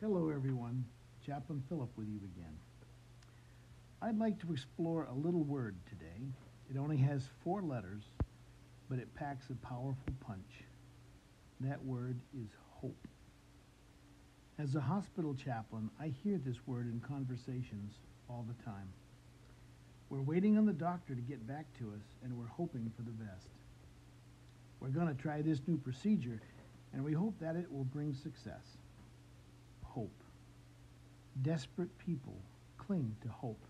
Hello, everyone. Chaplain Philip with you again. I'd like to explore a little word today. It only has four letters, but it packs a powerful punch. That word is hope. As a hospital chaplain, I hear this word in conversations all the time. We're waiting on the doctor to get back to us, and we're hoping for the best. We're going to try this new procedure, and we hope that it will bring success. Hope. Desperate people cling to hope.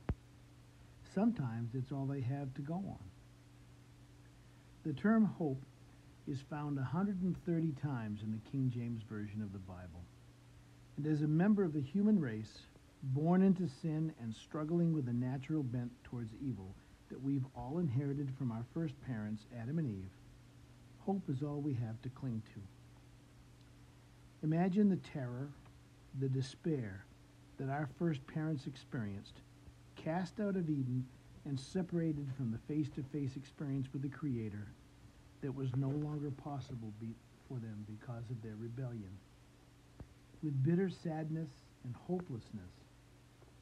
Sometimes it's all they have to go on. The term hope is found 130 times in the King James Version of the Bible. And as a member of the human race, born into sin and struggling with a natural bent towards evil that we've all inherited from our first parents, Adam and Eve, hope is all we have to cling to. Imagine the terror, the despair that our first parents experienced, cast out of Eden and separated from the face to face experience with the Creator that was no longer possible be- for them because of their rebellion. With bitter sadness and hopelessness,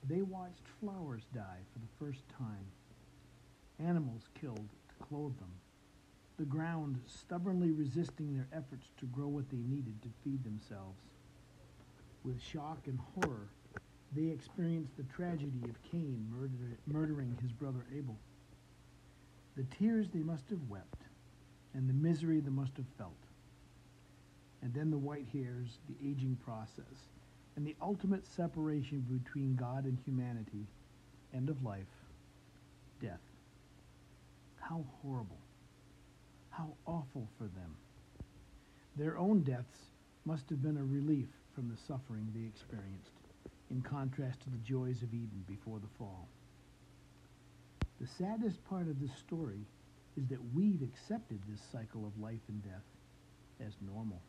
they watched flowers die for the first time, animals killed to clothe them, the ground stubbornly resisting their efforts to grow what they needed to feed themselves. With shock and horror, they experienced the tragedy of Cain murder- murdering his brother Abel. The tears they must have wept, and the misery they must have felt. And then the white hairs, the aging process, and the ultimate separation between God and humanity, end of life, death. How horrible. How awful for them. Their own deaths must have been a relief from the suffering they experienced, in contrast to the joys of Eden before the fall. The saddest part of this story is that we've accepted this cycle of life and death as normal.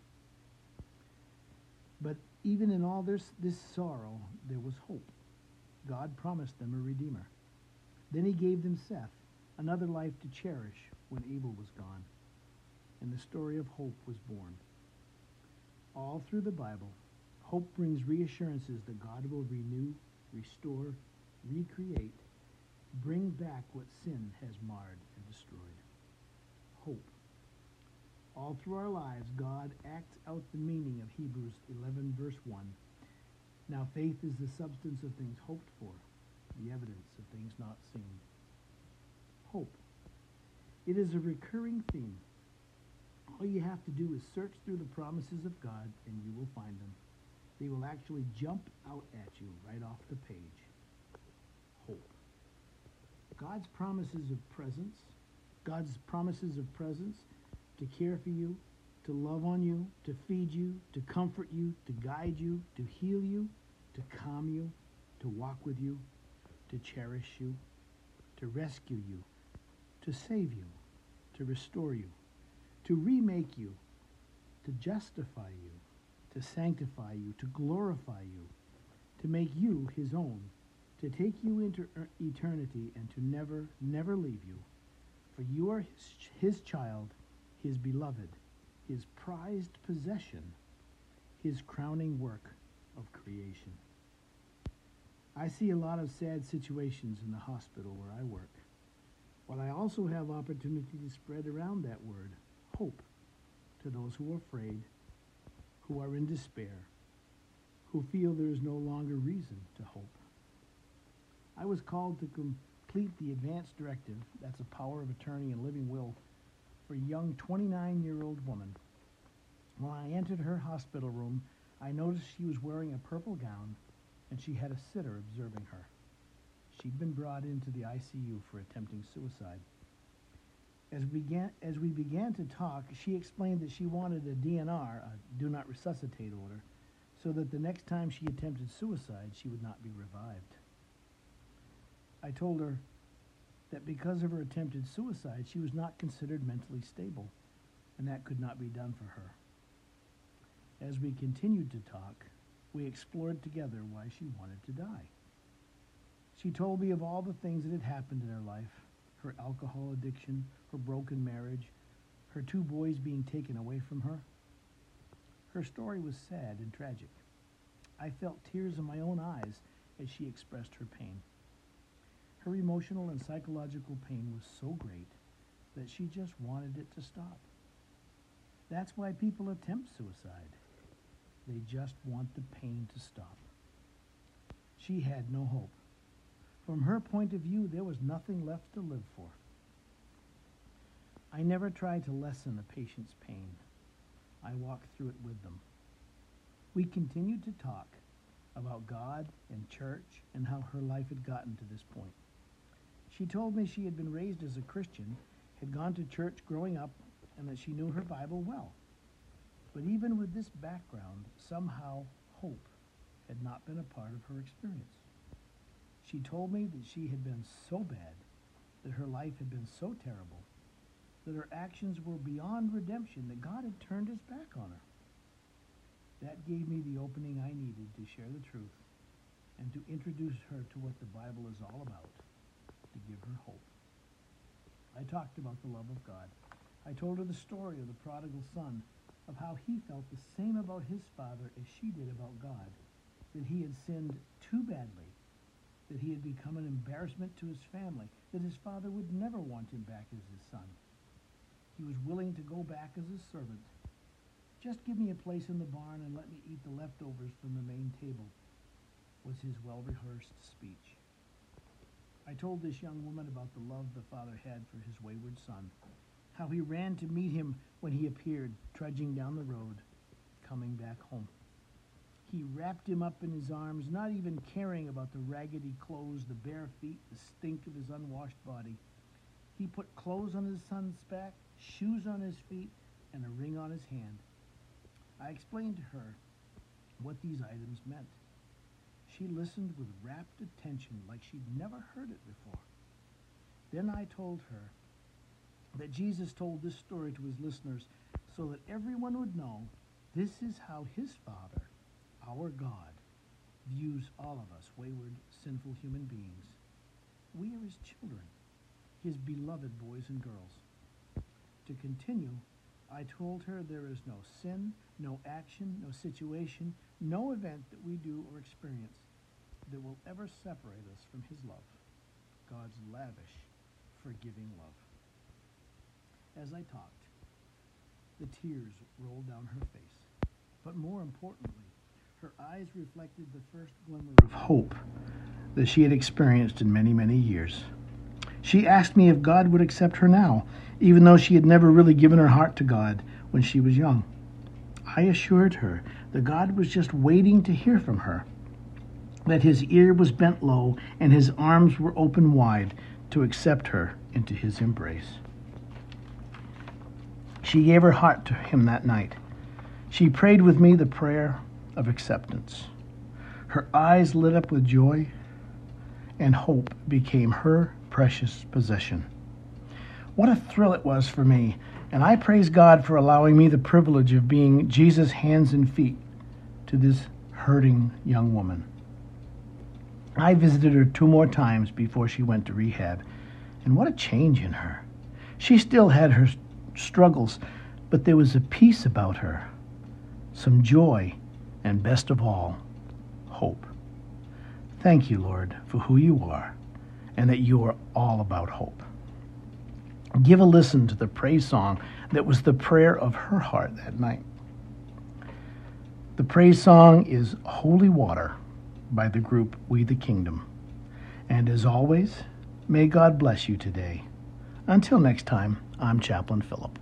But even in all this, this sorrow, there was hope. God promised them a Redeemer. Then he gave them Seth, another life to cherish when Abel was gone. And the story of hope was born. All through the Bible, hope brings reassurances that God will renew, restore, recreate, bring back what sin has marred and destroyed. Hope. All through our lives, God acts out the meaning of Hebrews 11, verse 1. Now, faith is the substance of things hoped for, the evidence of things not seen. Hope. It is a recurring theme. All you have to do is search through the promises of God, and you will find them. They will actually jump out at you right off the page. Hope. God's promises of presence, God's promises of presence to care for you, to love on you, to feed you, to comfort you, to guide you, to heal you, to calm you, to walk with you, to cherish you, to rescue you, to save you, to restore you, to remake you, to justify you, to sanctify you, to glorify you, to make you his own, to take you into er- eternity and to never, never leave you. For you are his, his child, his beloved, his prized possession, his crowning work of creation. I see a lot of sad situations in the hospital where I work, but I also have opportunity to spread around that word, hope, to those who are afraid, who are in despair, who feel there is no longer reason to hope. I was called to complete the advance directive, that's a power of attorney and living will, for a young 29 year old woman. When I entered her hospital room, I noticed she was wearing a purple gown and she had a sitter observing her. She'd been brought into the ICU for attempting suicide. As we, began, as we began to talk, she explained that she wanted a DNR, a do not resuscitate order, so that the next time she attempted suicide, she would not be revived. I told her that because of her attempted suicide, she was not considered mentally stable, and that could not be done for her. As we continued to talk, we explored together why she wanted to die. She told me of all the things that had happened in her life her alcohol addiction, her broken marriage, her two boys being taken away from her. Her story was sad and tragic. I felt tears in my own eyes as she expressed her pain. Her emotional and psychological pain was so great that she just wanted it to stop. That's why people attempt suicide. They just want the pain to stop. She had no hope. From her point of view, there was nothing left to live for. I never tried to lessen a patient's pain. I walked through it with them. We continued to talk about God and church and how her life had gotten to this point. She told me she had been raised as a Christian, had gone to church growing up, and that she knew her Bible well. But even with this background, somehow hope had not been a part of her experience. She told me that she had been so bad, that her life had been so terrible, that her actions were beyond redemption, that God had turned his back on her. That gave me the opening I needed to share the truth and to introduce her to what the Bible is all about, to give her hope. I talked about the love of God. I told her the story of the prodigal son, of how he felt the same about his father as she did about God, that he had sinned too badly that he had become an embarrassment to his family, that his father would never want him back as his son. He was willing to go back as a servant. Just give me a place in the barn and let me eat the leftovers from the main table, was his well-rehearsed speech. I told this young woman about the love the father had for his wayward son, how he ran to meet him when he appeared, trudging down the road, coming back home. He wrapped him up in his arms, not even caring about the raggedy clothes, the bare feet, the stink of his unwashed body. He put clothes on his son's back, shoes on his feet, and a ring on his hand. I explained to her what these items meant. She listened with rapt attention like she'd never heard it before. Then I told her that Jesus told this story to his listeners so that everyone would know this is how his Father our God views all of us, wayward, sinful human beings. We are his children, his beloved boys and girls. To continue, I told her there is no sin, no action, no situation, no event that we do or experience that will ever separate us from his love, God's lavish, forgiving love. As I talked, the tears rolled down her face. But more importantly, her eyes reflected the first glimmer of hope that she had experienced in many, many years. She asked me if God would accept her now, even though she had never really given her heart to God when she was young. I assured her that God was just waiting to hear from her, that his ear was bent low and his arms were open wide to accept her into his embrace. She gave her heart to him that night. She prayed with me the prayer of acceptance. Her eyes lit up with joy, and hope became her precious possession. What a thrill it was for me, and I praise God for allowing me the privilege of being Jesus' hands and feet to this hurting young woman. I visited her two more times before she went to rehab, and what a change in her. She still had her struggles, but there was a peace about her, some joy and best of all, hope. Thank you, Lord, for who you are and that you are all about hope. Give a listen to the praise song that was the prayer of her heart that night. The praise song is Holy Water by the group We the Kingdom. And as always, may God bless you today. Until next time, I'm Chaplain Philip.